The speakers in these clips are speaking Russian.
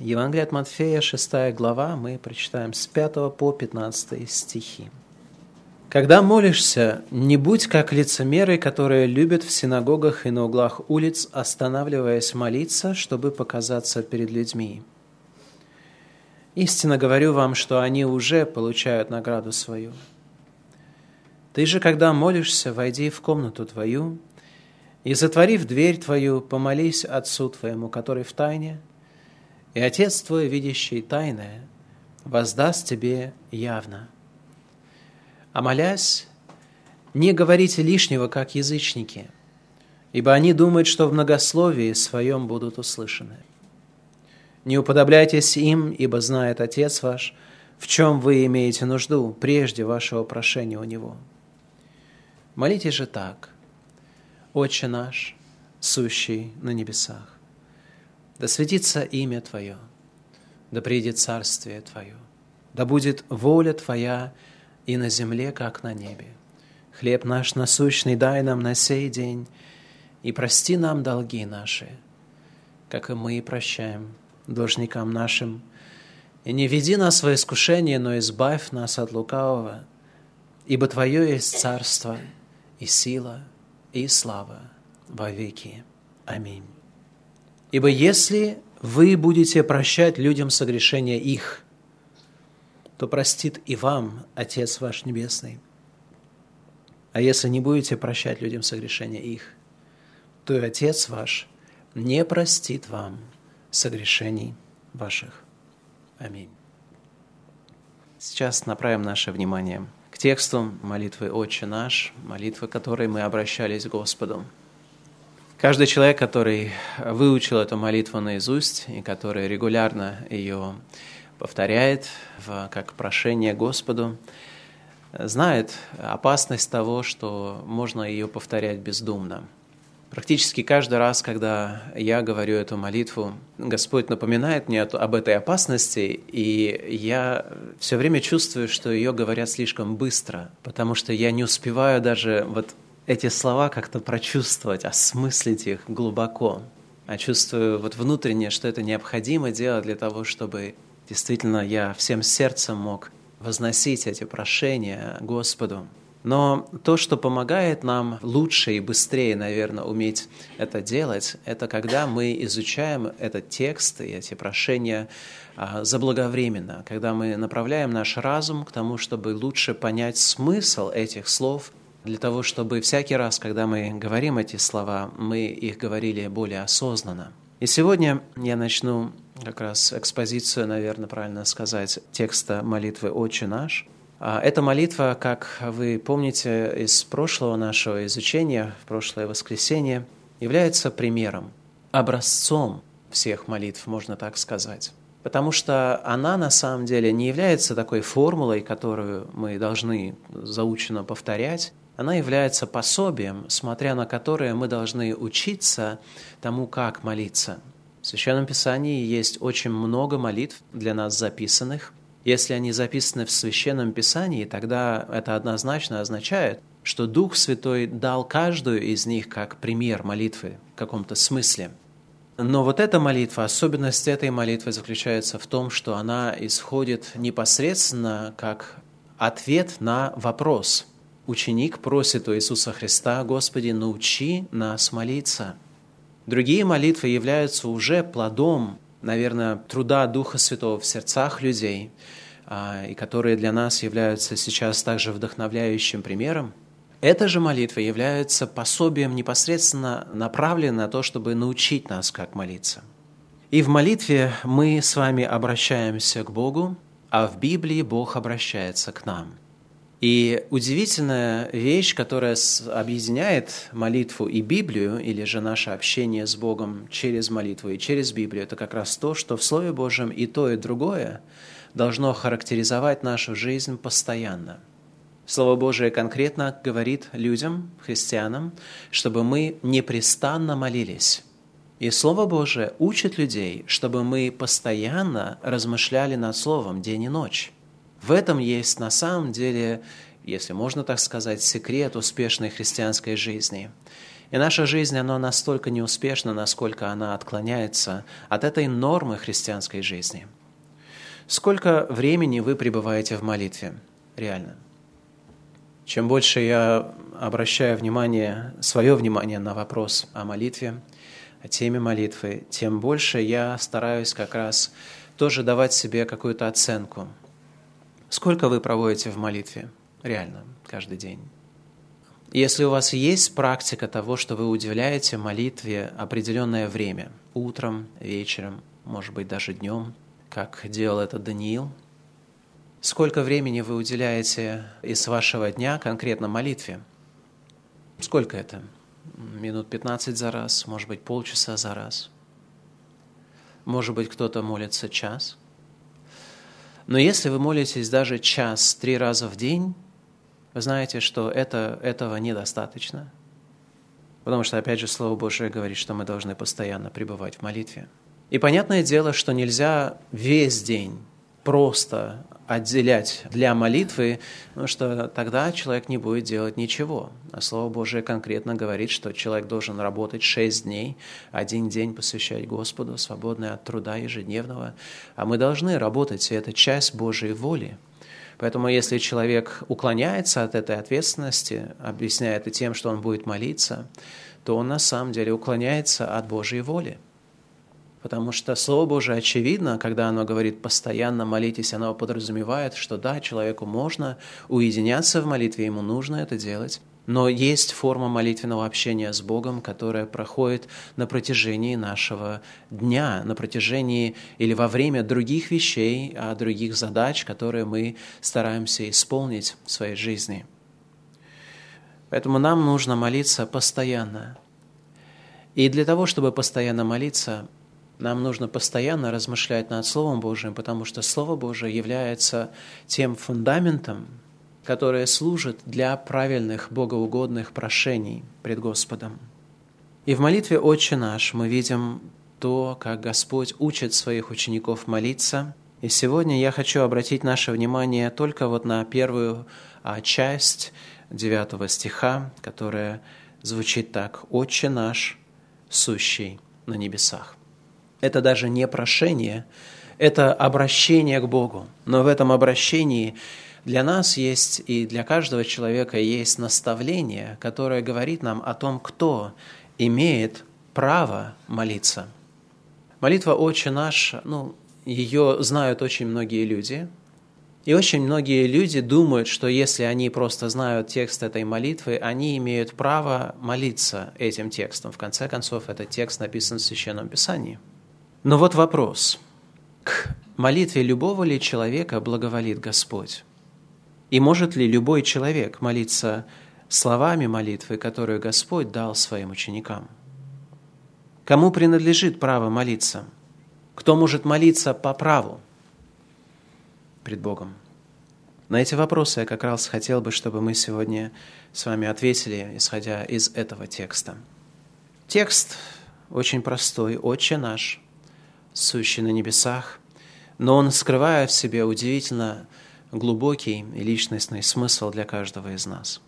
Евангелие от Матфея, 6 глава, мы прочитаем с 5 по 15 стихи. «Когда молишься, не будь как лицемеры, которые любят в синагогах и на углах улиц, останавливаясь молиться, чтобы показаться перед людьми. Истинно говорю вам, что они уже получают награду свою. Ты же, когда молишься, войди в комнату твою и, затворив дверь твою, помолись Отцу твоему, который в тайне – и Отец твой, видящий тайное, воздаст тебе явно. А молясь, не говорите лишнего, как язычники, ибо они думают, что в многословии своем будут услышаны. Не уподобляйтесь им, ибо знает Отец ваш, в чем вы имеете нужду прежде вашего прошения у Него. Молитесь же так, Отче наш, сущий на небесах, да светится имя Твое, да придет царствие Твое, да будет воля Твоя и на земле, как на небе. Хлеб наш насущный дай нам на сей день, и прости нам долги наши, как и мы прощаем должникам нашим. И не веди нас во искушение, но избавь нас от лукавого, ибо Твое есть царство и сила и слава во веки. Аминь. Ибо если вы будете прощать людям согрешения их, то простит и вам Отец ваш Небесный. А если не будете прощать людям согрешения их, то и Отец ваш не простит вам согрешений ваших. Аминь. Сейчас направим наше внимание к тексту молитвы «Отче наш», молитвы, которой мы обращались к Господу – Каждый человек, который выучил эту молитву наизусть и который регулярно ее повторяет в, как прошение Господу, знает опасность того, что можно ее повторять бездумно. Практически каждый раз, когда я говорю эту молитву, Господь напоминает мне об этой опасности, и я все время чувствую, что ее говорят слишком быстро, потому что я не успеваю даже вот эти слова как-то прочувствовать, осмыслить их глубоко. А чувствую вот внутренне, что это необходимо делать для того, чтобы действительно я всем сердцем мог возносить эти прошения Господу. Но то, что помогает нам лучше и быстрее, наверное, уметь это делать, это когда мы изучаем этот текст и эти прошения а, заблаговременно, когда мы направляем наш разум к тому, чтобы лучше понять смысл этих слов для того, чтобы всякий раз, когда мы говорим эти слова, мы их говорили более осознанно. И сегодня я начну как раз экспозицию, наверное, правильно сказать, текста молитвы «Отче наш». А эта молитва, как вы помните из прошлого нашего изучения, в прошлое воскресенье, является примером, образцом всех молитв, можно так сказать. Потому что она на самом деле не является такой формулой, которую мы должны заученно повторять, она является пособием, смотря на которое мы должны учиться тому, как молиться. В Священном Писании есть очень много молитв для нас записанных. Если они записаны в Священном Писании, тогда это однозначно означает, что Дух Святой дал каждую из них как пример молитвы в каком-то смысле. Но вот эта молитва, особенность этой молитвы заключается в том, что она исходит непосредственно как ответ на вопрос – ученик просит у Иисуса Христа, «Господи, научи нас молиться». Другие молитвы являются уже плодом, наверное, труда Духа Святого в сердцах людей, а, и которые для нас являются сейчас также вдохновляющим примером. Эта же молитва является пособием непосредственно направленным на то, чтобы научить нас, как молиться. И в молитве мы с вами обращаемся к Богу, а в Библии Бог обращается к нам – и удивительная вещь, которая объединяет молитву и Библию, или же наше общение с Богом через молитву и через Библию, это как раз то, что в Слове Божьем и то, и другое должно характеризовать нашу жизнь постоянно. Слово Божие конкретно говорит людям, христианам, чтобы мы непрестанно молились. И Слово Божие учит людей, чтобы мы постоянно размышляли над Словом день и ночь. В этом есть на самом деле, если можно так сказать, секрет успешной христианской жизни. И наша жизнь, она настолько неуспешна, насколько она отклоняется от этой нормы христианской жизни. Сколько времени вы пребываете в молитве? Реально. Чем больше я обращаю внимание, свое внимание на вопрос о молитве, о теме молитвы, тем больше я стараюсь как раз тоже давать себе какую-то оценку. Сколько вы проводите в молитве? Реально, каждый день. Если у вас есть практика того, что вы уделяете молитве определенное время, утром, вечером, может быть, даже днем, как делал это Даниил, сколько времени вы уделяете из вашего дня конкретно молитве? Сколько это? Минут 15 за раз, может быть, полчаса за раз. Может быть, кто-то молится час. Но если вы молитесь даже час три раза в день, вы знаете, что это, этого недостаточно. Потому что, опять же, Слово Божие говорит, что мы должны постоянно пребывать в молитве. И понятное дело, что нельзя весь день просто отделять для молитвы, потому что тогда человек не будет делать ничего. А Слово Божие конкретно говорит, что человек должен работать шесть дней, один день посвящать Господу, свободный от труда ежедневного. А мы должны работать, и это часть Божьей воли – Поэтому если человек уклоняется от этой ответственности, объясняя это тем, что он будет молиться, то он на самом деле уклоняется от Божьей воли. Потому что Слово Божие очевидно, когда оно говорит «постоянно молитесь», оно подразумевает, что да, человеку можно уединяться в молитве, ему нужно это делать, но есть форма молитвенного общения с Богом, которая проходит на протяжении нашего дня, на протяжении или во время других вещей, а других задач, которые мы стараемся исполнить в своей жизни. Поэтому нам нужно молиться постоянно. И для того, чтобы постоянно молиться, нам нужно постоянно размышлять над Словом Божьим, потому что Слово Божие является тем фундаментом, которое служит для правильных богоугодных прошений пред Господом. И в молитве «Отче наш» мы видим то, как Господь учит своих учеников молиться. И сегодня я хочу обратить наше внимание только вот на первую а, часть 9 стиха, которая звучит так «Отче наш, сущий на небесах». Это даже не прошение, это обращение к Богу. Но в этом обращении – для нас есть и для каждого человека есть наставление, которое говорит нам о том, кто имеет право молиться. Молитва «Отче наш», ну, ее знают очень многие люди, и очень многие люди думают, что если они просто знают текст этой молитвы, они имеют право молиться этим текстом. В конце концов, этот текст написан в Священном Писании. Но вот вопрос. К молитве любого ли человека благоволит Господь? И может ли любой человек молиться словами молитвы, которую Господь дал своим ученикам? Кому принадлежит право молиться? Кто может молиться по праву пред Богом? На эти вопросы я как раз хотел бы, чтобы мы сегодня с вами ответили, исходя из этого текста. Текст очень простой, «Отче наш, сущий на небесах», но он скрывает в себе удивительно глубокий и личностный смысл для каждого из нас.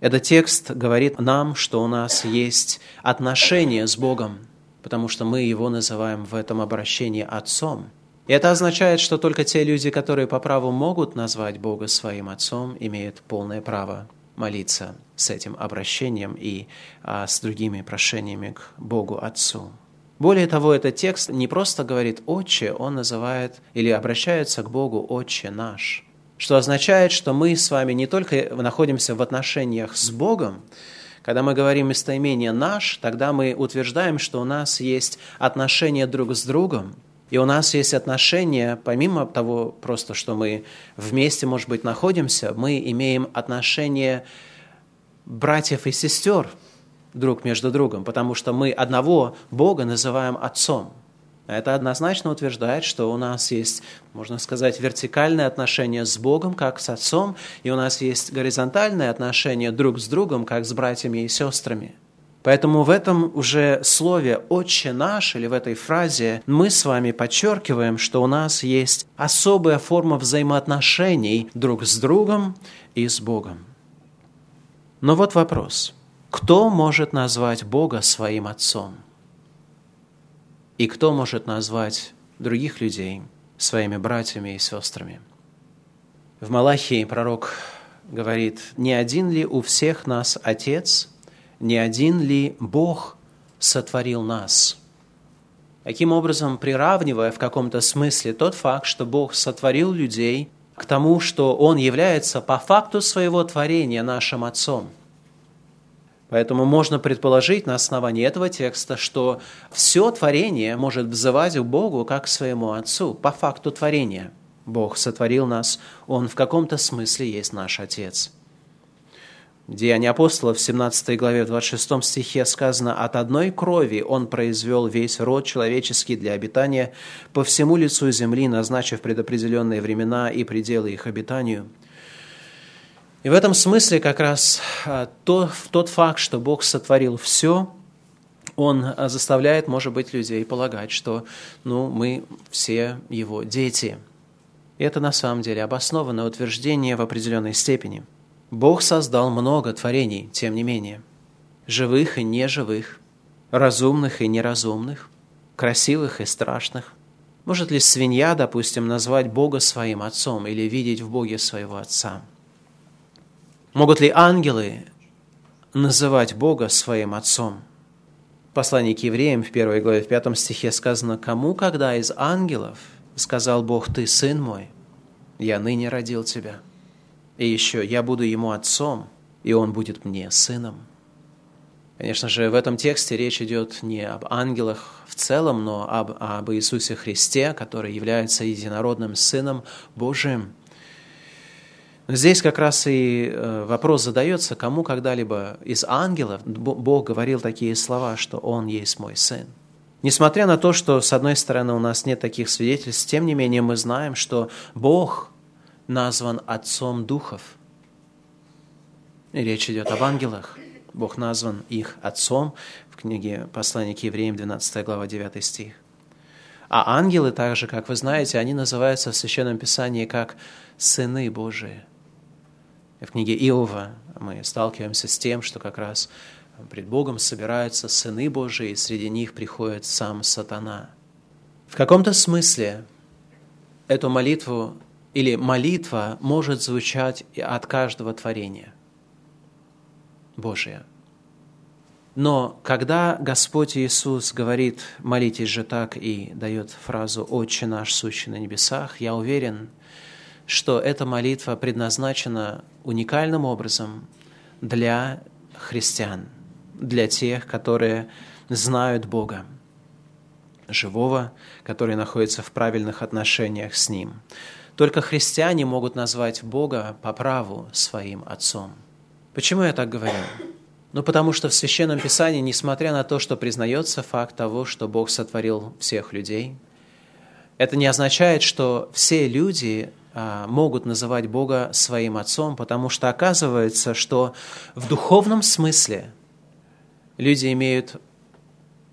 Этот текст говорит нам, что у нас есть отношение с Богом, потому что мы Его называем в этом обращении Отцом. И это означает, что только те люди, которые по праву могут назвать Бога своим Отцом, имеют полное право молиться с этим обращением и а, с другими прошениями к Богу Отцу. Более того, этот текст не просто говорит «Отче», он называет или обращается к Богу «Отче наш», что означает, что мы с вами не только находимся в отношениях с Богом, когда мы говорим местоимение «наш», тогда мы утверждаем, что у нас есть отношения друг с другом, и у нас есть отношения, помимо того просто, что мы вместе, может быть, находимся, мы имеем отношения братьев и сестер – друг между другом, потому что мы одного Бога называем Отцом. Это однозначно утверждает, что у нас есть, можно сказать, вертикальное отношение с Богом, как с Отцом, и у нас есть горизонтальное отношение друг с другом, как с братьями и сестрами. Поэтому в этом уже слове «Отче наш» или в этой фразе мы с вами подчеркиваем, что у нас есть особая форма взаимоотношений друг с другом и с Богом. Но вот вопрос – кто может назвать Бога своим Отцом? И кто может назвать других людей своими братьями и сестрами? В Малахии пророк говорит, «Не один ли у всех нас Отец, не один ли Бог сотворил нас?» Таким образом, приравнивая в каком-то смысле тот факт, что Бог сотворил людей, к тому, что Он является по факту своего творения нашим Отцом. Поэтому можно предположить на основании этого текста, что все творение может взывать к Богу как к своему Отцу по факту творения. Бог сотворил нас, Он в каком-то смысле есть наш Отец – Деяния апостолов в 17 главе, в 26 стихе сказано, «От одной крови Он произвел весь род человеческий для обитания по всему лицу земли, назначив предопределенные времена и пределы их обитанию». И в этом смысле как раз а, то, тот факт, что Бог сотворил все, он а, заставляет, может быть, людей полагать, что ну, мы все Его дети. И это на самом деле обоснованное утверждение в определенной степени – Бог создал много творений, тем не менее, живых и неживых, разумных и неразумных, красивых и страшных. Может ли свинья, допустим, назвать Бога своим отцом или видеть в Боге своего отца? Могут ли ангелы называть Бога своим отцом? В послании к евреям в первой главе, в пятом стихе сказано, «Кому, когда из ангелов сказал Бог, ты сын мой, я ныне родил тебя». И еще, я буду ему отцом, и он будет мне сыном. Конечно же, в этом тексте речь идет не об ангелах в целом, но об, об Иисусе Христе, который является единородным Сыном Божиим. Здесь как раз и э, вопрос задается, кому когда-либо из ангелов Бог говорил такие слова, что Он есть мой Сын. Несмотря на то, что, с одной стороны, у нас нет таких свидетельств, тем не менее мы знаем, что Бог назван Отцом Духов. И речь идет об ангелах. Бог назван их Отцом в книге Послания к евреям, 12 глава, 9 стих. А ангелы также, как вы знаете, они называются в Священном Писании как «сыны Божии». В книге Иова мы сталкиваемся с тем, что как раз пред Богом собираются сыны Божии, и среди них приходит сам сатана. В каком-то смысле эту молитву или молитва может звучать от каждого творения Божия. Но когда Господь Иисус говорит «молитесь же так» и дает фразу «Отче наш, сущий на небесах», я уверен, что эта молитва предназначена уникальным образом для христиан, для тех, которые знают Бога, живого, который находится в правильных отношениях с Ним. Только христиане могут назвать Бога по праву своим Отцом. Почему я так говорю? Ну, потому что в Священном Писании, несмотря на то, что признается факт того, что Бог сотворил всех людей, это не означает, что все люди могут называть Бога своим Отцом, потому что оказывается, что в духовном смысле люди имеют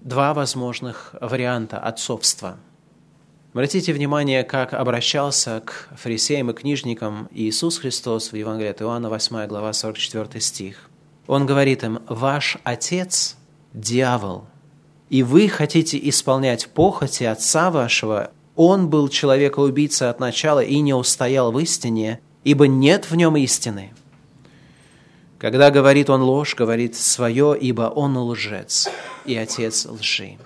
два возможных варианта отцовства – Обратите внимание, как обращался к фарисеям и книжникам Иисус Христос в Евангелии от Иоанна, 8 глава, 44 стих. Он говорит им, «Ваш отец – дьявол, и вы хотите исполнять похоти отца вашего. Он был человека-убийца от начала и не устоял в истине, ибо нет в нем истины». Когда говорит он ложь, говорит свое, ибо он лжец и отец лжи.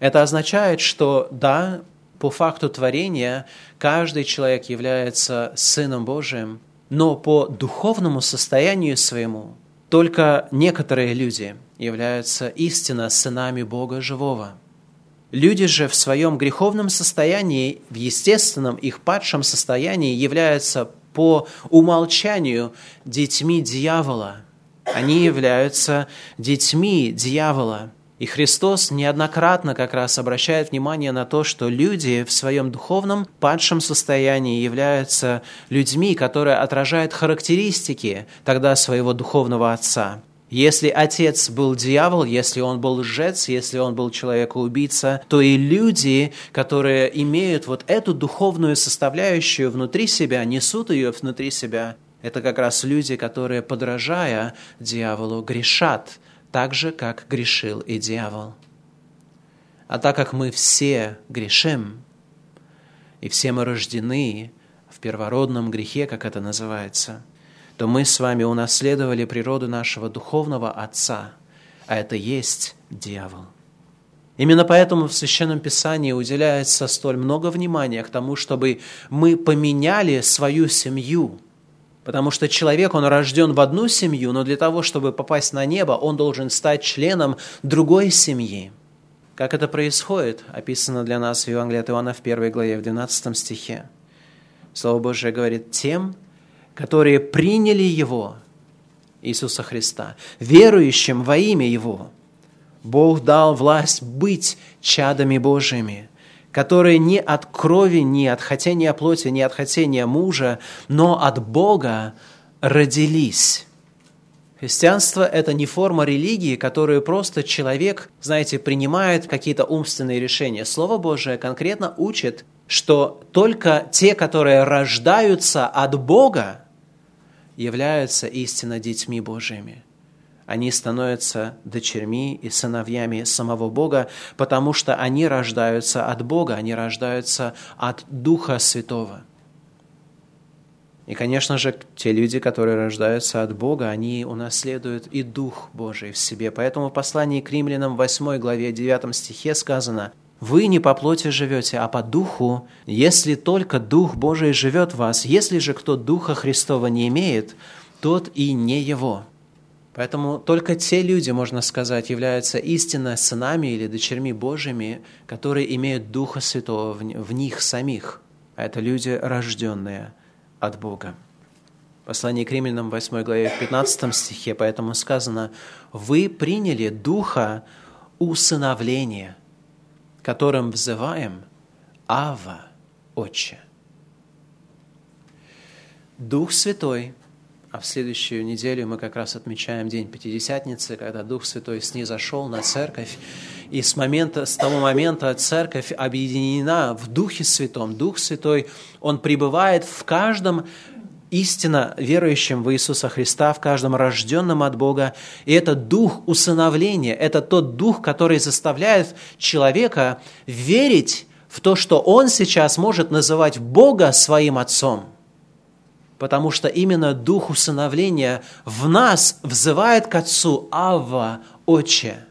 Это означает, что да, по факту творения каждый человек является Сыном Божиим, но по духовному состоянию своему только некоторые люди являются истинно сынами Бога живого. Люди же в своем греховном состоянии, в естественном их падшем состоянии являются по умолчанию детьми дьявола. Они являются детьми дьявола – и Христос неоднократно как раз обращает внимание на то, что люди в своем духовном падшем состоянии являются людьми, которые отражают характеристики тогда своего духовного отца. Если отец был дьявол, если он был лжец, если он был человекоубийца, то и люди, которые имеют вот эту духовную составляющую внутри себя, несут ее внутри себя, Это как раз люди, которые, подражая дьяволу, грешат так же, как грешил и дьявол. А так как мы все грешим, и все мы рождены в первородном грехе, как это называется, то мы с вами унаследовали природу нашего духовного Отца, а это есть дьявол. Именно поэтому в Священном Писании уделяется столь много внимания к тому, чтобы мы поменяли свою семью. Потому что человек, он рожден в одну семью, но для того, чтобы попасть на небо, он должен стать членом другой семьи. Как это происходит, описано для нас в Евангелии от Иоанна в 1 главе, в 12 стихе. Слово Божие говорит, тем, которые приняли Его, Иисуса Христа, верующим во имя Его – Бог дал власть быть чадами Божьими, которые не от крови, не от хотения плоти, не от хотения мужа, но от Бога родились. Христианство – это не форма религии, которую просто человек, знаете, принимает какие-то умственные решения. Слово Божие конкретно учит, что только те, которые рождаются от Бога, являются истинно детьми Божьими они становятся дочерьми и сыновьями самого Бога, потому что они рождаются от Бога, они рождаются от Духа Святого. И, конечно же, те люди, которые рождаются от Бога, они унаследуют и Дух Божий в себе. Поэтому в послании к римлянам 8 главе 9 стихе сказано «Вы не по плоти живете, а по Духу, если только Дух Божий живет в вас. Если же кто Духа Христова не имеет, тот и не его». Поэтому только те люди, можно сказать, являются истинно сынами или дочерьми Божьими, которые имеют Духа Святого в них самих. А это люди, рожденные от Бога. Послание к римлянам 8 главе в 15 стихе поэтому сказано, «Вы приняли Духа усыновления, которым взываем Ава, Отче». Дух Святой – а в следующую неделю мы как раз отмечаем День Пятидесятницы, когда Дух Святой снизошел на церковь. И с, момента, с того момента церковь объединена в Духе Святом. Дух Святой, Он пребывает в каждом истинно верующим в Иисуса Христа, в каждом рожденном от Бога. И это дух усыновления, это тот дух, который заставляет человека верить в то, что он сейчас может называть Бога своим Отцом – потому что именно дух усыновления в нас взывает к Отцу Авва, Отче.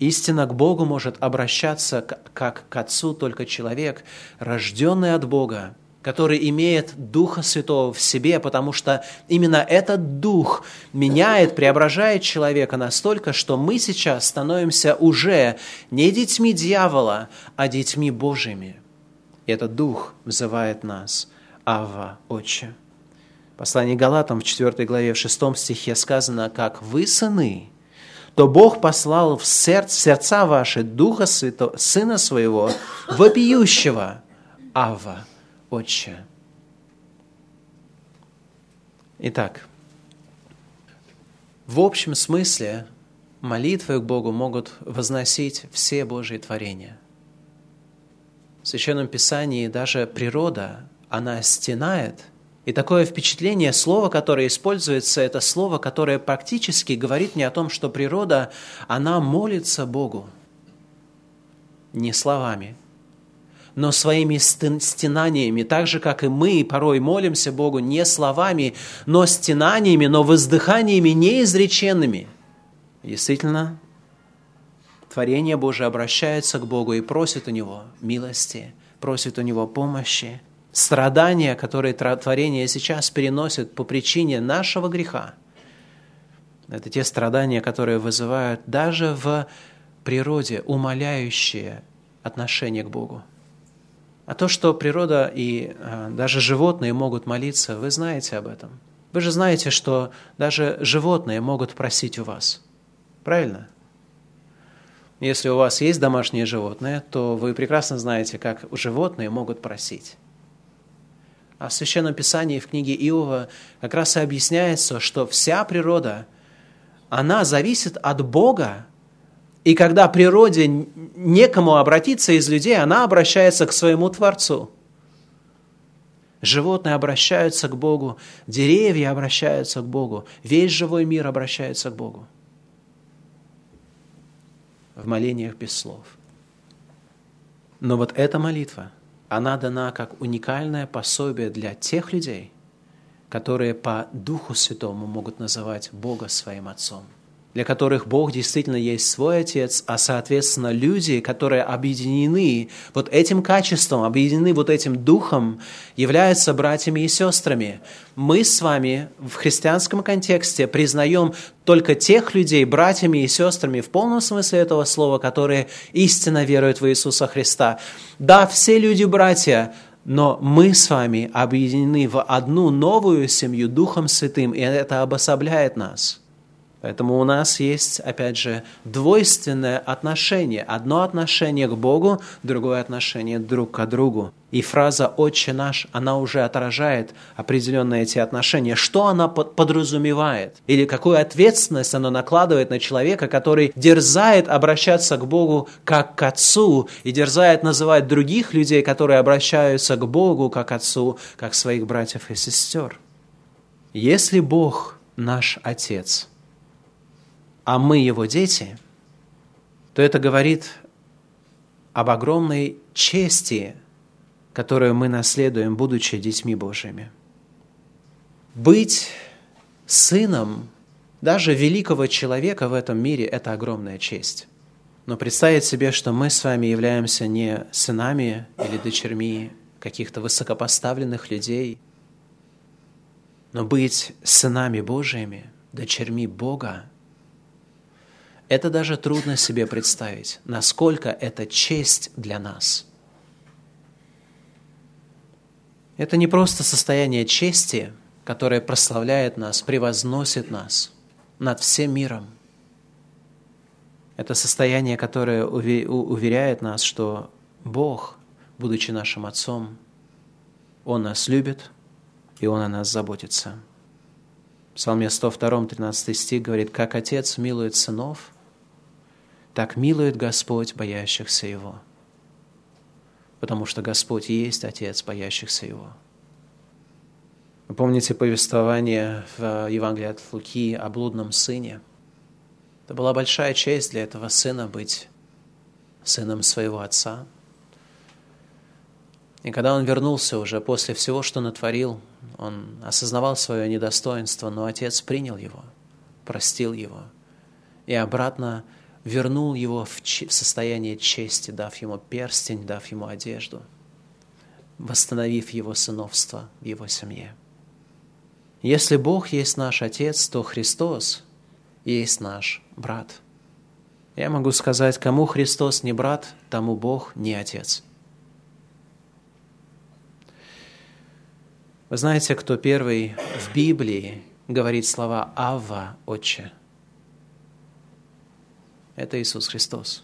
Истинно к Богу может обращаться как к Отцу только человек, рожденный от Бога, который имеет Духа Святого в себе, потому что именно этот Дух меняет, преображает человека настолько, что мы сейчас становимся уже не детьми дьявола, а детьми Божьими. И этот Дух взывает нас – Ава, Отче. Послание Галатам в 4 главе, в 6 стихе сказано, как вы сыны, то Бог послал в сердце, сердца ваши Духа Святого, Сына Своего, вопиющего, Ава, Отче. Итак, в общем смысле молитвы к Богу могут возносить все Божьи творения. В Священном Писании даже природа она стенает. И такое впечатление, слово, которое используется, это слово, которое практически говорит мне о том, что природа, она молится Богу. Не словами, но своими стенаниями, так же, как и мы порой молимся Богу не словами, но стенаниями, но воздыханиями неизреченными. Действительно, творение Божие обращается к Богу и просит у Него милости, просит у Него помощи, страдания, которые творение сейчас переносит по причине нашего греха, это те страдания, которые вызывают даже в природе умоляющие отношение к Богу. А то, что природа и а, даже животные могут молиться, вы знаете об этом. Вы же знаете, что даже животные могут просить у вас. Правильно? Если у вас есть домашние животные, то вы прекрасно знаете, как животные могут просить. А в Священном Писании, в книге Иова, как раз и объясняется, что вся природа, она зависит от Бога, и когда природе некому обратиться из людей, она обращается к своему Творцу. Животные обращаются к Богу, деревья обращаются к Богу, весь живой мир обращается к Богу. В молениях без слов. Но вот эта молитва, она дана как уникальное пособие для тех людей, которые по Духу Святому могут называть Бога своим Отцом для которых Бог действительно есть свой Отец, а, соответственно, люди, которые объединены вот этим качеством, объединены вот этим духом, являются братьями и сестрами. Мы с вами в христианском контексте признаем только тех людей братьями и сестрами в полном смысле этого слова, которые истинно веруют в Иисуса Христа. Да, все люди братья, но мы с вами объединены в одну новую семью Духом Святым, и это обособляет нас – Поэтому у нас есть, опять же, двойственное отношение. Одно отношение к Богу, другое отношение друг к другу. И фраза «Отче наш», она уже отражает определенные эти отношения. Что она подразумевает? Или какую ответственность она накладывает на человека, который дерзает обращаться к Богу как к Отцу и дерзает называть других людей, которые обращаются к Богу как Отцу, как своих братьев и сестер? Если Бог наш Отец – а мы его дети, то это говорит об огромной чести, которую мы наследуем, будучи детьми Божьими. Быть сыном даже великого человека в этом мире – это огромная честь. Но представить себе, что мы с вами являемся не сынами или дочерьми каких-то высокопоставленных людей, но быть сынами Божьими, дочерьми Бога – это даже трудно себе представить, насколько это честь для нас. Это не просто состояние чести, которое прославляет нас, превозносит нас над всем миром. Это состояние, которое уверяет нас, что Бог, будучи нашим Отцом, Он нас любит, и Он о нас заботится. В Псалме 102, 13 стих говорит, «Как Отец милует сынов, так милует Господь боящихся Его. Потому что Господь есть Отец боящихся Его. Вы помните повествование в Евангелии от Луки о блудном сыне? Это была большая честь для этого сына быть сыном своего отца. И когда он вернулся уже после всего, что натворил, он осознавал свое недостоинство, но отец принял его, простил его и обратно вернул его в, в состояние чести, дав ему перстень, дав ему одежду, восстановив его сыновство в его семье. Если Бог есть наш Отец, то Христос есть наш брат. Я могу сказать, кому Христос не брат, тому Бог не Отец. Вы знаете, кто первый в Библии говорит слова «Авва, Отче»? Это Иисус Христос.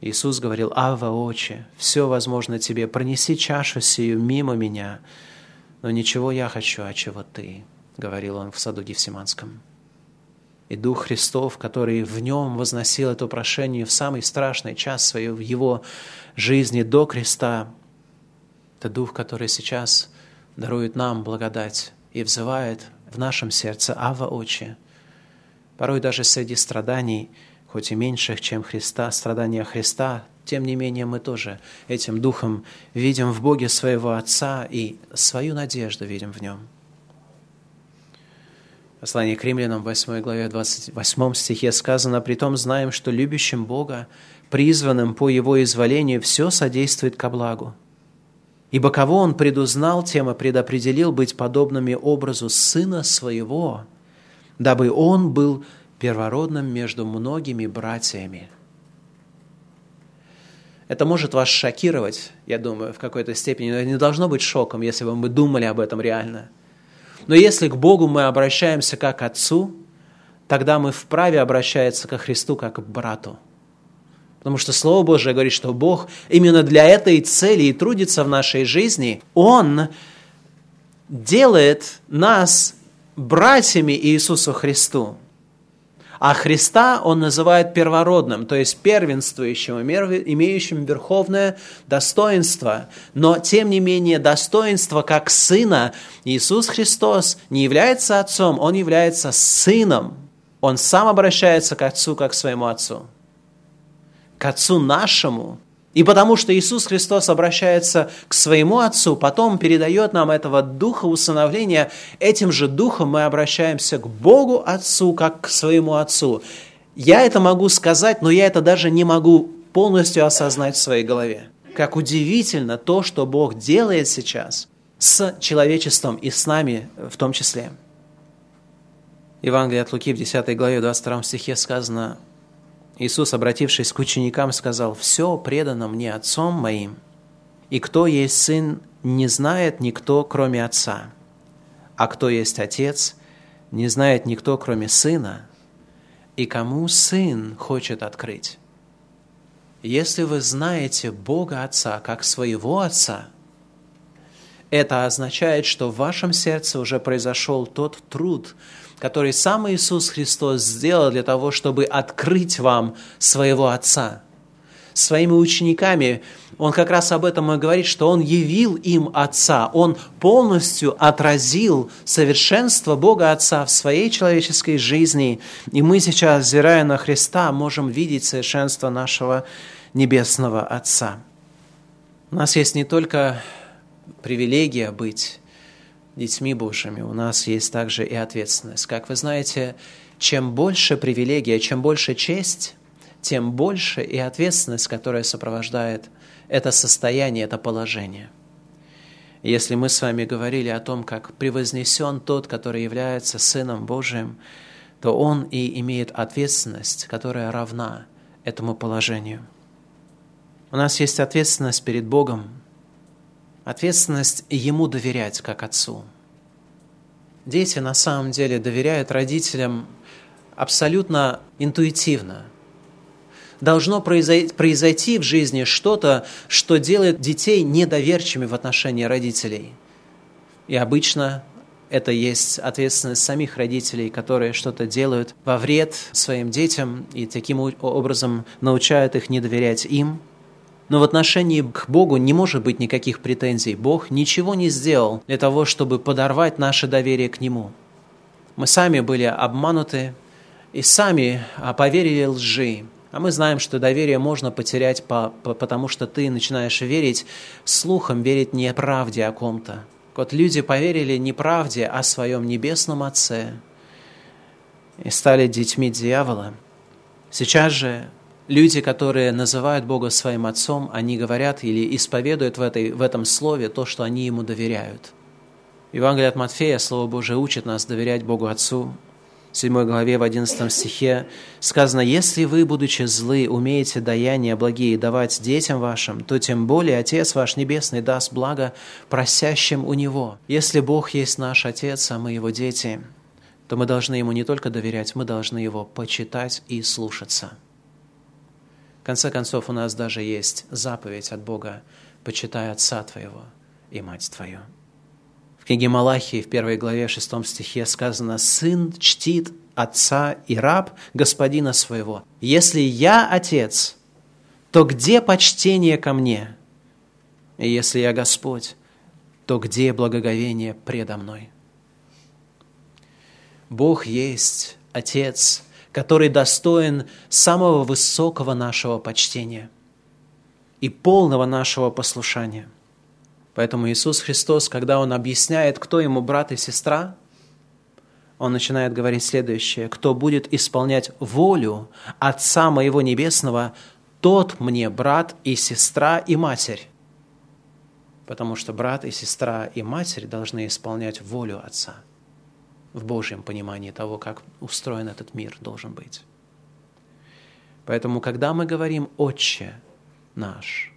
Иисус говорил, «Ава, Отче, все возможно тебе, пронеси чашу сию мимо меня, но ничего я хочу, а чего ты», — говорил он в саду Гефсиманском. И Дух Христов, который в нем возносил это прошение в самый страшный час своей в его жизни до креста, это Дух, который сейчас дарует нам благодать и взывает в нашем сердце «Ава, Отче». Порой даже среди страданий – хоть и меньших, чем Христа, страдания Христа, тем не менее мы тоже этим Духом видим в Боге своего Отца и свою надежду видим в Нем. Послание к римлянам, 8 главе, 28 стихе сказано, «Притом знаем, что любящим Бога, призванным по Его изволению, все содействует ко благу. Ибо кого Он предузнал, тем и предопределил быть подобными образу Сына Своего, дабы Он был первородным между многими братьями. Это может вас шокировать, я думаю, в какой-то степени, но это не должно быть шоком, если бы мы думали об этом реально. Но если к Богу мы обращаемся как к Отцу, тогда мы вправе обращаться ко Христу как к брату. Потому что Слово Божие говорит, что Бог именно для этой цели и трудится в нашей жизни. Он делает нас братьями Иисусу Христу. А Христа он называет первородным, то есть первенствующим, имеющим верховное достоинство. Но, тем не менее, достоинство как сына Иисус Христос не является отцом, он является сыном. Он сам обращается к отцу, как к своему отцу. К отцу нашему, и потому что Иисус Христос обращается к своему Отцу, потом передает нам этого духа усыновления, этим же духом мы обращаемся к Богу Отцу, как к своему Отцу. Я это могу сказать, но я это даже не могу полностью осознать в своей голове. Как удивительно то, что Бог делает сейчас с человечеством и с нами в том числе. Евангелие от Луки в 10 главе 22 стихе сказано, Иисус, обратившись к ученикам, сказал, «Все предано мне Отцом моим, и кто есть Сын, не знает никто, кроме Отца, а кто есть Отец, не знает никто, кроме Сына, и кому Сын хочет открыть». Если вы знаете Бога Отца как своего Отца, это означает, что в вашем сердце уже произошел тот труд, который сам Иисус Христос сделал для того, чтобы открыть вам своего Отца. Своими учениками он как раз об этом и говорит, что он явил им Отца, он полностью отразил совершенство Бога Отца в своей человеческой жизни. И мы сейчас, взирая на Христа, можем видеть совершенство нашего Небесного Отца. У нас есть не только привилегия быть детьми Божьими, у нас есть также и ответственность. Как вы знаете, чем больше привилегия, чем больше честь, тем больше и ответственность, которая сопровождает это состояние, это положение. Если мы с вами говорили о том, как превознесен тот, который является Сыном Божиим, то он и имеет ответственность, которая равна этому положению. У нас есть ответственность перед Богом, ответственность Ему доверять, как Отцу. Дети на самом деле доверяют родителям абсолютно интуитивно. Должно произойти в жизни что-то, что делает детей недоверчивыми в отношении родителей. И обычно это есть ответственность самих родителей, которые что-то делают во вред своим детям и таким образом научают их не доверять им – но в отношении к Богу не может быть никаких претензий. Бог ничего не сделал для того, чтобы подорвать наше доверие к Нему. Мы сами были обмануты и сами а, поверили лжи. А мы знаем, что доверие можно потерять, по, по, потому что ты начинаешь верить слухам, верить неправде о ком-то. Вот люди поверили неправде о своем небесном Отце и стали детьми дьявола. Сейчас же люди, которые называют Бога своим Отцом, они говорят или исповедуют в, этой, в этом слове то, что они Ему доверяют. Евангелие от Матфея, Слово Божие учит нас доверять Богу Отцу. В 7 главе, в 11 стихе сказано, «Если вы, будучи злы, умеете даяния благие давать детям вашим, то тем более Отец ваш Небесный даст благо просящим у Него». Если Бог есть наш Отец, а мы Его дети, то мы должны Ему не только доверять, мы должны Его почитать и слушаться. Конце концов, у нас даже есть заповедь от Бога «Почитай отца твоего и мать твою». В книге Малахии в первой главе шестом стихе сказано «Сын чтит отца и раб господина своего. Если я отец, то где почтение ко мне? И если я Господь, то где благоговение предо мной?» Бог есть Отец – который достоин самого высокого нашего почтения и полного нашего послушания. Поэтому Иисус Христос, когда Он объясняет, кто Ему брат и сестра, Он начинает говорить следующее. «Кто будет исполнять волю Отца Моего Небесного, тот мне брат и сестра и матерь». Потому что брат и сестра и матерь должны исполнять волю Отца – в Божьем понимании того, как устроен этот мир должен быть. Поэтому, когда мы говорим «Отче наш»,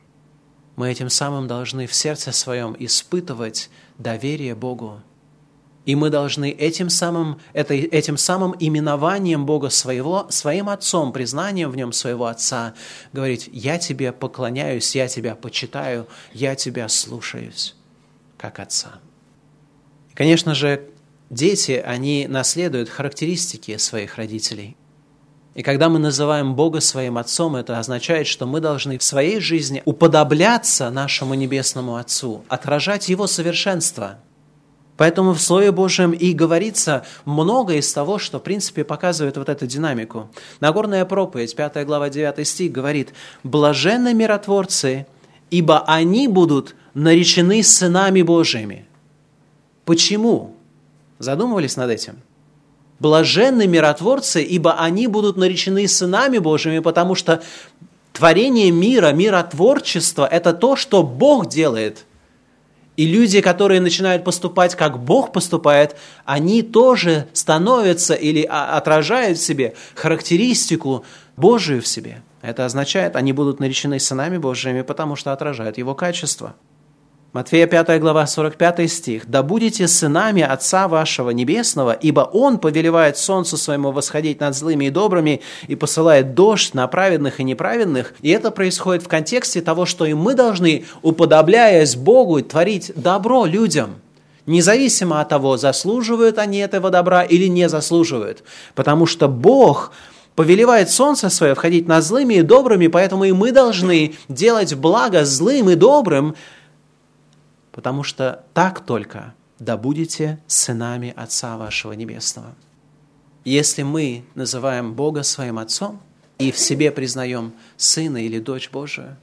мы этим самым должны в сердце своем испытывать доверие Богу. И мы должны этим самым, это, этим самым именованием Бога своего, своим Отцом, признанием в Нем своего Отца, говорить «Я Тебе поклоняюсь, я Тебя почитаю, я Тебя слушаюсь, как Отца». Конечно же, Дети, они наследуют характеристики своих родителей. И когда мы называем Бога своим Отцом, это означает, что мы должны в своей жизни уподобляться нашему Небесному Отцу, отражать Его совершенство. Поэтому в Слове Божьем и говорится много из того, что, в принципе, показывает вот эту динамику. Нагорная проповедь, 5 глава, 9 стих, говорит, «Блаженны миротворцы, ибо они будут наречены сынами Божьими». Почему? Задумывались над этим? Блаженны миротворцы, ибо они будут наречены сынами Божьими, потому что творение мира, миротворчество – это то, что Бог делает. И люди, которые начинают поступать, как Бог поступает, они тоже становятся или отражают в себе характеристику Божию в себе. Это означает, они будут наречены сынами Божьими, потому что отражают Его качество – Матфея 5 глава 45 стих. «Да будете сынами Отца вашего Небесного, ибо Он повелевает солнцу своему восходить над злыми и добрыми и посылает дождь на праведных и неправедных». И это происходит в контексте того, что и мы должны, уподобляясь Богу, творить добро людям – независимо от того, заслуживают они этого добра или не заслуживают. Потому что Бог повелевает солнце свое входить над злыми и добрыми, поэтому и мы должны делать благо злым и добрым, потому что так только да будете сынами Отца вашего Небесного. Если мы называем Бога своим Отцом и в себе признаем Сына или Дочь Божию,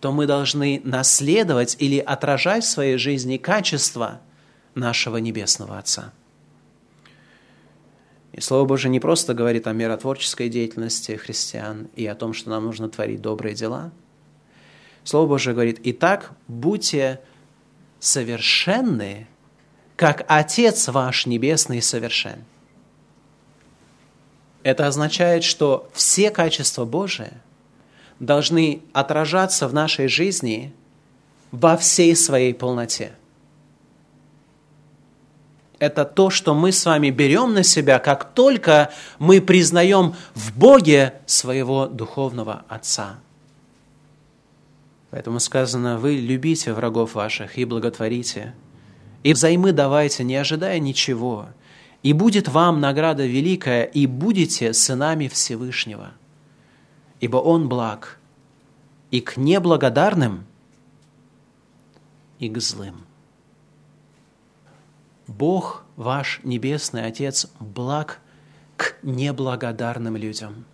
то мы должны наследовать или отражать в своей жизни качество нашего Небесного Отца. И Слово Божие не просто говорит о миротворческой деятельности христиан и о том, что нам нужно творить добрые дела. Слово Божие говорит, «Итак, будьте совершенны, как Отец ваш Небесный совершен. Это означает, что все качества Божии должны отражаться в нашей жизни во всей своей полноте. Это то, что мы с вами берем на себя, как только мы признаем в Боге своего духовного Отца. Поэтому сказано, вы любите врагов ваших и благотворите, и взаймы давайте, не ожидая ничего, и будет вам награда великая, и будете сынами Всевышнего. Ибо Он благ и к неблагодарным, и к злым. Бог, ваш Небесный Отец, благ к неблагодарным людям –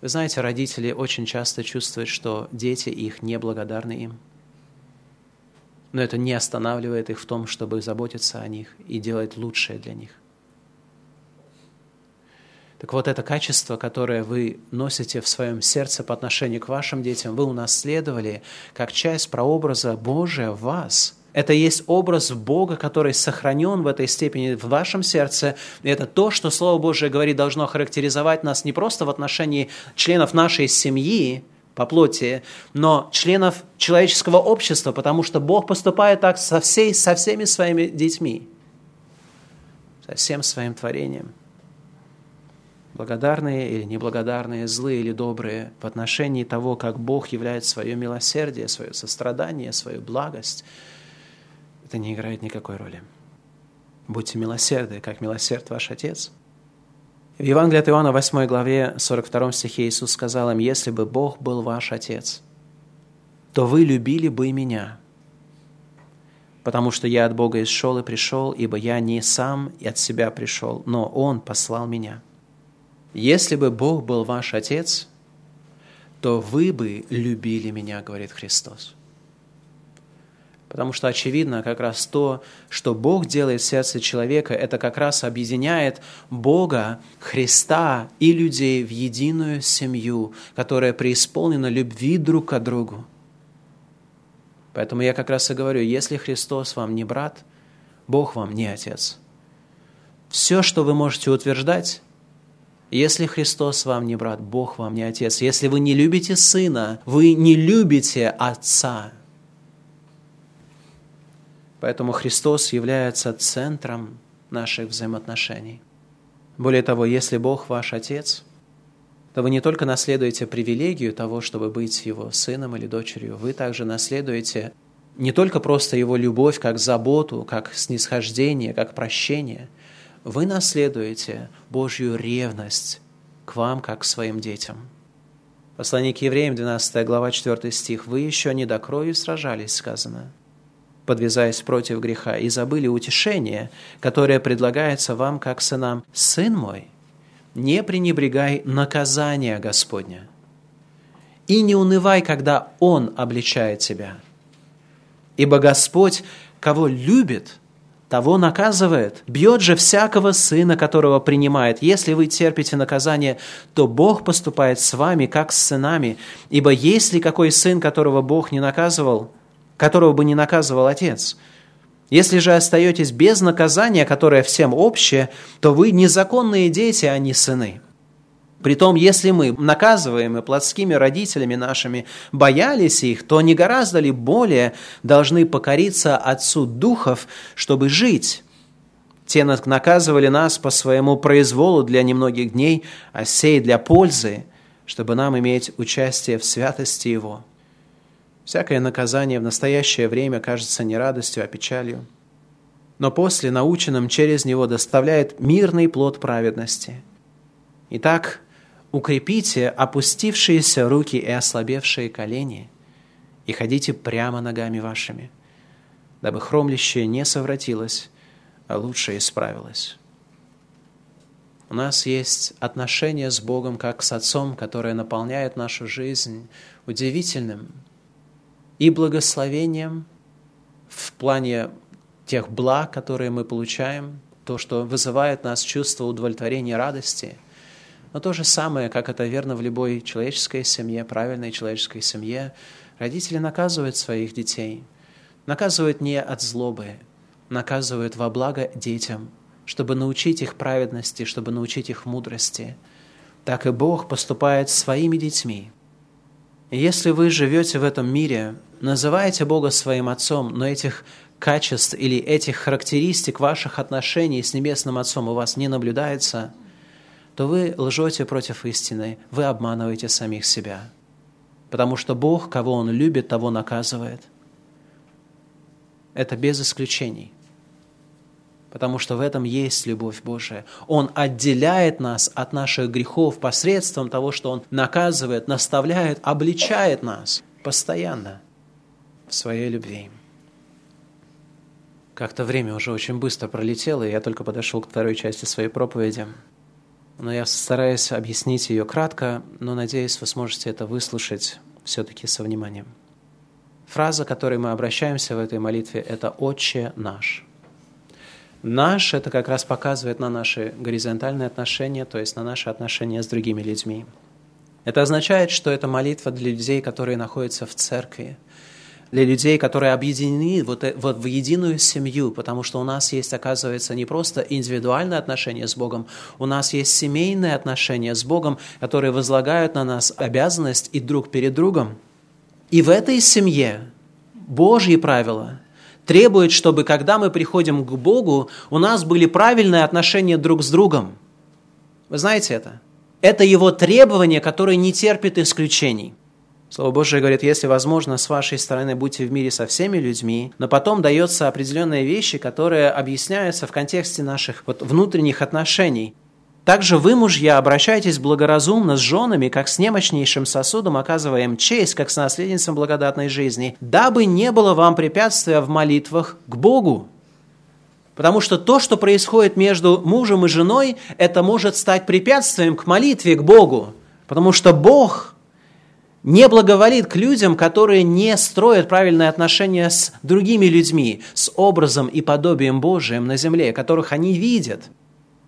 вы знаете, родители очень часто чувствуют, что дети их неблагодарны им. Но это не останавливает их в том, чтобы заботиться о них и делать лучшее для них. Так вот, это качество, которое вы носите в своем сердце по отношению к вашим детям, вы унаследовали как часть прообраза Божия в вас – это есть образ Бога, который сохранен в этой степени в вашем сердце. И это то, что Слово Божие говорит, должно характеризовать нас не просто в отношении членов нашей семьи, по плоти, но членов человеческого общества, потому что Бог поступает так со, всей, со всеми своими детьми, со всем своим творением. Благодарные или неблагодарные, злые или добрые в отношении того, как Бог являет свое милосердие, свое сострадание, свою благость – это не играет никакой роли. Будьте милосерды, как милосерд ваш Отец. В Евангелии от Иоанна 8 главе 42 стихе Иисус сказал им, «Если бы Бог был ваш Отец, то вы любили бы меня, потому что я от Бога исшел и пришел, ибо я не сам и от себя пришел, но Он послал меня. Если бы Бог был ваш Отец, то вы бы любили меня, говорит Христос. Потому что очевидно как раз то, что Бог делает в сердце человека, это как раз объединяет Бога, Христа и людей в единую семью, которая преисполнена любви друг к другу. Поэтому я как раз и говорю, если Христос вам не брат, Бог вам не отец. Все, что вы можете утверждать, если Христос вам не брат, Бог вам не отец. Если вы не любите сына, вы не любите отца. Поэтому Христос является центром наших взаимоотношений. Более того, если Бог ваш Отец, то вы не только наследуете привилегию того, чтобы быть Его сыном или дочерью, вы также наследуете не только просто Его любовь как заботу, как снисхождение, как прощение, вы наследуете Божью ревность к вам, как к своим детям. Послание к евреям, 12 глава, 4 стих. «Вы еще не до крови сражались», сказано, подвязаясь против греха, и забыли утешение, которое предлагается вам как сынам. «Сын мой, не пренебрегай наказания Господня, и не унывай, когда Он обличает тебя. Ибо Господь, кого любит, того наказывает. Бьет же всякого сына, которого принимает. Если вы терпите наказание, то Бог поступает с вами, как с сынами. Ибо есть ли какой сын, которого Бог не наказывал, которого бы не наказывал отец? Если же остаетесь без наказания, которое всем общее, то вы незаконные дети, а не сыны. Притом, если мы, наказываемые плотскими родителями нашими, боялись их, то не гораздо ли более должны покориться Отцу Духов, чтобы жить? Те наказывали нас по своему произволу для немногих дней, а сей для пользы, чтобы нам иметь участие в святости Его. Всякое наказание в настоящее время кажется не радостью, а печалью. Но после, наученным через него, доставляет мирный плод праведности. Итак, укрепите опустившиеся руки и ослабевшие колени, и ходите прямо ногами вашими, дабы хромлящее не совратилось, а лучше исправилось. У нас есть отношение с Богом как с Отцом, которое наполняет нашу жизнь удивительным и благословением в плане тех благ, которые мы получаем, то, что вызывает нас чувство удовлетворения, радости – но то же самое, как это верно в любой человеческой семье, правильной человеческой семье, родители наказывают своих детей. Наказывают не от злобы, наказывают во благо детям, чтобы научить их праведности, чтобы научить их мудрости. Так и Бог поступает с своими детьми. Если вы живете в этом мире, называете Бога своим Отцом, но этих качеств или этих характеристик ваших отношений с Небесным Отцом у вас не наблюдается – то вы лжете против истины, вы обманываете самих себя. Потому что Бог, кого Он любит, того наказывает. Это без исключений. Потому что в этом есть любовь Божия. Он отделяет нас от наших грехов посредством того, что Он наказывает, наставляет, обличает нас постоянно в своей любви. Как-то время уже очень быстро пролетело, и я только подошел к второй части своей проповеди – но я стараюсь объяснить ее кратко, но надеюсь, вы сможете это выслушать все-таки со вниманием. Фраза, к которой мы обращаемся в этой молитве, это «Отче наш». Наш – это как раз показывает на наши горизонтальные отношения, то есть на наши отношения с другими людьми. Это означает, что это молитва для людей, которые находятся в церкви – для людей, которые объединены вот, э, вот в единую семью, потому что у нас есть, оказывается, не просто индивидуальные отношения с Богом, у нас есть семейные отношения с Богом, которые возлагают на нас обязанность и друг перед другом. И в этой семье Божьи правила требуют, чтобы когда мы приходим к Богу, у нас были правильные отношения друг с другом. Вы знаете это? Это его требование, которое не терпит исключений. Слово Божие говорит, если возможно, с вашей стороны будьте в мире со всеми людьми, но потом дается определенные вещи, которые объясняются в контексте наших вот внутренних отношений. Также вы, мужья, обращайтесь благоразумно с женами, как с немощнейшим сосудом, оказывая им честь, как с наследницей благодатной жизни, дабы не было вам препятствия в молитвах к Богу. Потому что то, что происходит между мужем и женой, это может стать препятствием к молитве к Богу. Потому что Бог – не благоволит к людям, которые не строят правильные отношения с другими людьми, с образом и подобием Божиим на земле, которых они видят.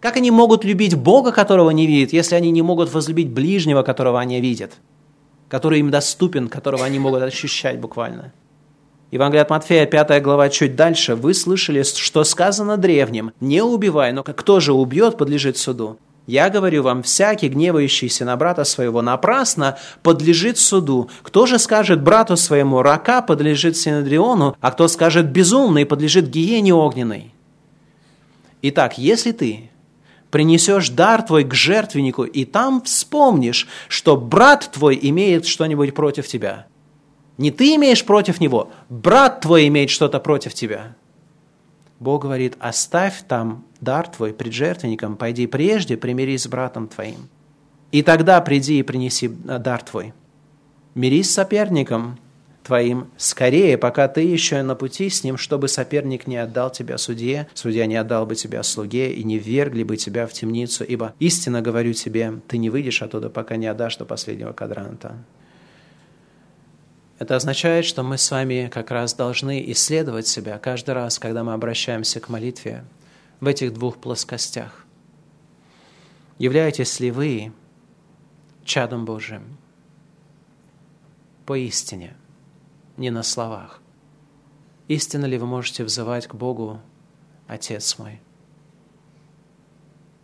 Как они могут любить Бога, которого не видят, если они не могут возлюбить ближнего, которого они видят, который им доступен, которого они могут ощущать буквально? Евангелие от Матфея, 5 глава, чуть дальше. «Вы слышали, что сказано древним, не убивай, но кто же убьет, подлежит суду». Я говорю вам, всякий, гневающийся на брата своего напрасно, подлежит суду. Кто же скажет брату своему, рака подлежит Синедриону, а кто скажет безумный, подлежит гиене огненной? Итак, если ты принесешь дар твой к жертвеннику, и там вспомнишь, что брат твой имеет что-нибудь против тебя. Не ты имеешь против него, брат твой имеет что-то против тебя. Бог говорит, оставь там дар твой пред жертвенником, пойди прежде примирись с братом твоим. И тогда приди и принеси дар твой. Мирись с соперником твоим скорее, пока ты еще на пути с ним, чтобы соперник не отдал тебя судье, судья не отдал бы тебя слуге и не ввергли бы тебя в темницу, ибо истинно говорю тебе, ты не выйдешь оттуда, пока не отдашь до последнего кадранта. Это означает, что мы с вами как раз должны исследовать себя каждый раз, когда мы обращаемся к молитве в этих двух плоскостях. Являетесь ли вы чадом Божьим поистине, не на словах? Истинно ли вы можете взывать к Богу, Отец мой?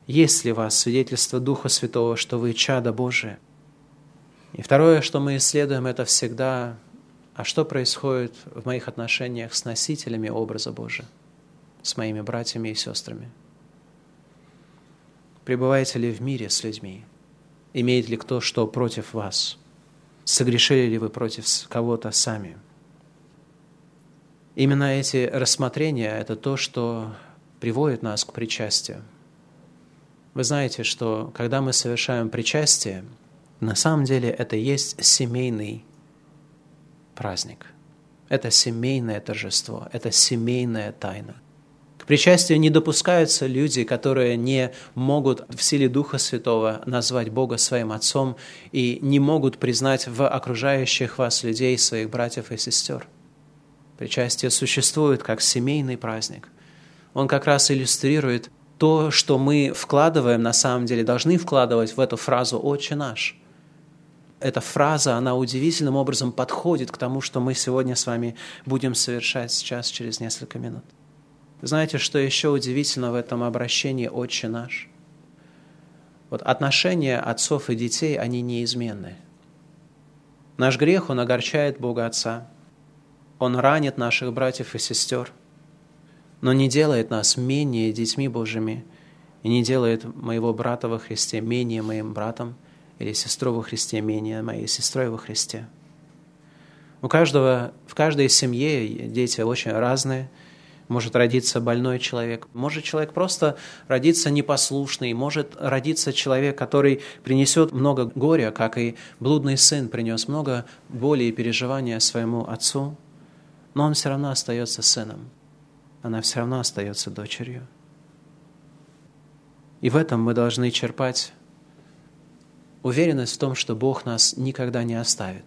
Есть ли у вас свидетельство Духа Святого, что вы чадо Божие? И второе, что мы исследуем, это всегда а что происходит в моих отношениях с носителями образа Божия, с моими братьями и сестрами? Пребываете ли в мире с людьми? Имеет ли кто что против вас? Согрешили ли вы против кого-то сами? Именно эти рассмотрения – это то, что приводит нас к причастию. Вы знаете, что когда мы совершаем причастие, на самом деле это есть семейный праздник. Это семейное торжество, это семейная тайна. К причастию не допускаются люди, которые не могут в силе Духа Святого назвать Бога своим Отцом и не могут признать в окружающих вас людей своих братьев и сестер. Причастие существует как семейный праздник. Он как раз иллюстрирует то, что мы вкладываем, на самом деле должны вкладывать в эту фразу «Отче наш» эта фраза, она удивительным образом подходит к тому, что мы сегодня с вами будем совершать сейчас, через несколько минут. Знаете, что еще удивительно в этом обращении «Отче наш»? Вот отношения отцов и детей, они неизменны. Наш грех, он огорчает Бога Отца, он ранит наших братьев и сестер, но не делает нас менее детьми Божьими и не делает моего брата во Христе менее моим братом – или сестру во Христе менее моей сестрой во Христе. У каждого, в каждой семье дети очень разные. Может родиться больной человек, может человек просто родиться непослушный, может родиться человек, который принесет много горя, как и блудный сын принес много боли и переживания своему отцу, но он все равно остается сыном, она все равно остается дочерью. И в этом мы должны черпать уверенность в том, что Бог нас никогда не оставит.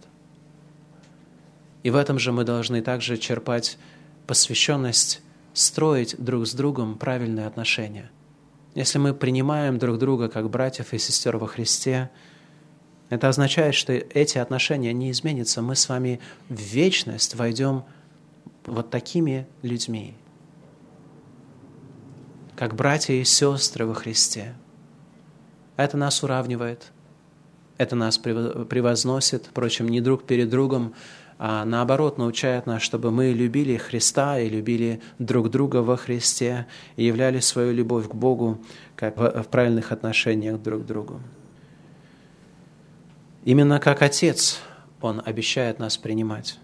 И в этом же мы должны также черпать посвященность строить друг с другом правильные отношения. Если мы принимаем друг друга как братьев и сестер во Христе, это означает, что эти отношения не изменятся. Мы с вами в вечность войдем вот такими людьми, как братья и сестры во Христе. Это нас уравнивает – это нас превозносит, впрочем, не друг перед другом, а наоборот научает нас, чтобы мы любили Христа и любили друг друга во Христе и являли свою любовь к Богу как в правильных отношениях друг к другу. Именно как Отец Он обещает нас принимать.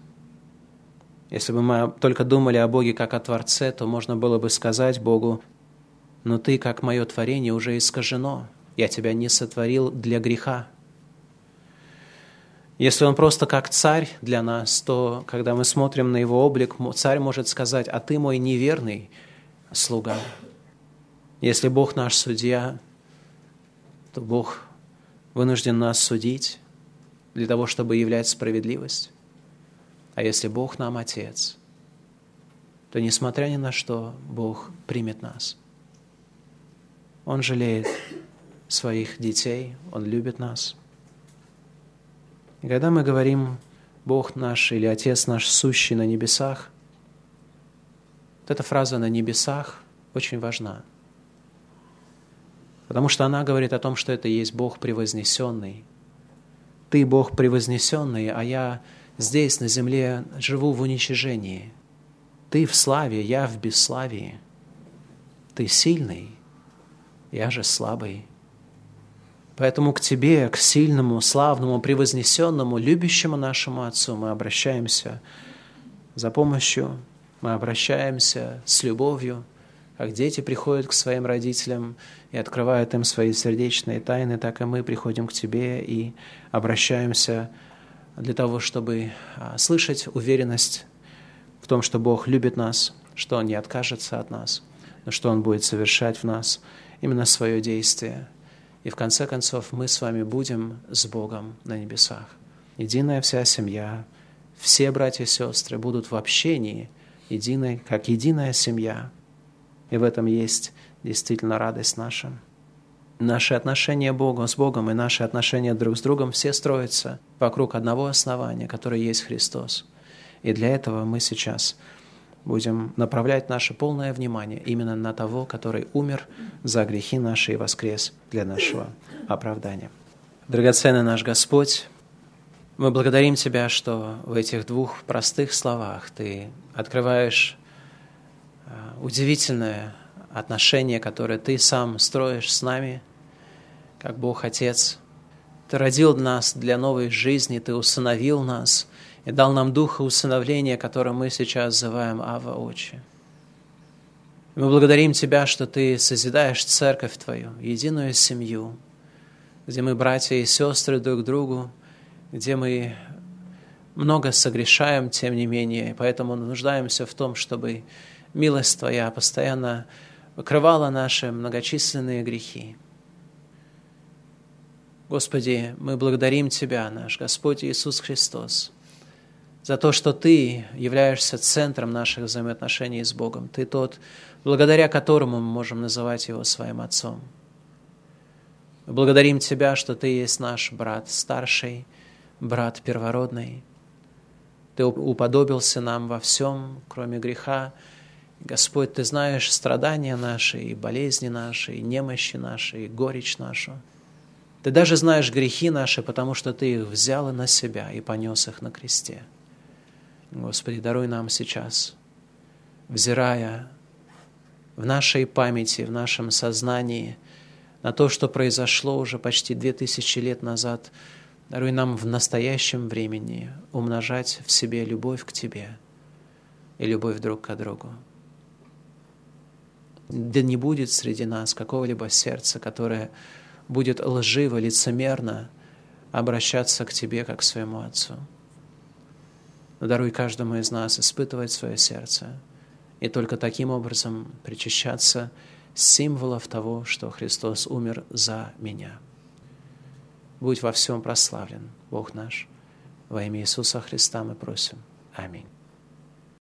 Если бы мы только думали о Боге как о Творце, то можно было бы сказать Богу, «Но Ты, как мое творение, уже искажено. Я Тебя не сотворил для греха, если он просто как царь для нас, то когда мы смотрим на его облик, царь может сказать, а ты мой неверный слуга. Если Бог наш судья, то Бог вынужден нас судить для того, чтобы являть справедливость. А если Бог нам Отец, то несмотря ни на что, Бог примет нас. Он жалеет своих детей, Он любит нас – и когда мы говорим «Бог наш» или «Отец наш, сущий на небесах», вот эта фраза «на небесах» очень важна. Потому что она говорит о том, что это есть Бог превознесенный. Ты Бог превознесенный, а я здесь, на земле, живу в уничижении. Ты в славе, я в бесславии. Ты сильный, я же слабый. Поэтому к Тебе, к сильному, славному, превознесенному, любящему нашему Отцу мы обращаемся за помощью, мы обращаемся с любовью, Как дети приходят к своим родителям и открывают им свои сердечные тайны, так и мы приходим к Тебе и обращаемся для того, чтобы а, слышать уверенность в том, что Бог любит нас, что Он не откажется от нас, но что Он будет совершать в нас именно свое действие. И в конце концов мы с вами будем с Богом на небесах. Единая вся семья, все братья и сестры будут в общении, единой, как единая семья. И в этом есть действительно радость наша. Наши отношения Богу, с Богом и наши отношения друг с другом все строятся вокруг одного основания, которое есть Христос. И для этого мы сейчас будем направлять наше полное внимание именно на того, который умер за грехи наши и воскрес для нашего оправдания. Драгоценный наш Господь, мы благодарим Тебя, что в этих двух простых словах Ты открываешь э, удивительное отношение, которое Ты сам строишь с нами, как Бог Отец. Ты родил нас для новой жизни, Ты усыновил нас и дал нам духа усыновления, которое мы сейчас называем Ава Очи. Мы благодарим Тебя, что Ты созидаешь церковь Твою, единую семью, где мы братья и сестры друг другу, где мы много согрешаем, тем не менее, поэтому нуждаемся в том, чтобы милость Твоя постоянно покрывала наши многочисленные грехи. Господи, мы благодарим Тебя, наш Господь Иисус Христос, за то, что Ты являешься центром наших взаимоотношений с Богом. Ты тот, благодаря которому мы можем называть Его своим Отцом. Мы благодарим Тебя, что Ты есть наш брат старший, брат первородный. Ты уподобился нам во всем, кроме греха. Господь, Ты знаешь страдания наши, и болезни наши, и немощи наши, и горечь нашу. Ты даже знаешь грехи наши, потому что Ты их взял на себя и понес их на кресте. Господи, даруй нам сейчас, взирая в нашей памяти, в нашем сознании на то, что произошло уже почти две тысячи лет назад – Даруй нам в настоящем времени умножать в себе любовь к Тебе и любовь друг к другу. Да не будет среди нас какого-либо сердца, которое будет лживо, лицемерно обращаться к Тебе, как к своему Отцу. Даруй каждому из нас испытывать свое сердце и только таким образом причащаться символов того, что Христос умер за меня будь во всем прославлен, Бог наш. Во имя Иисуса Христа мы просим. Аминь.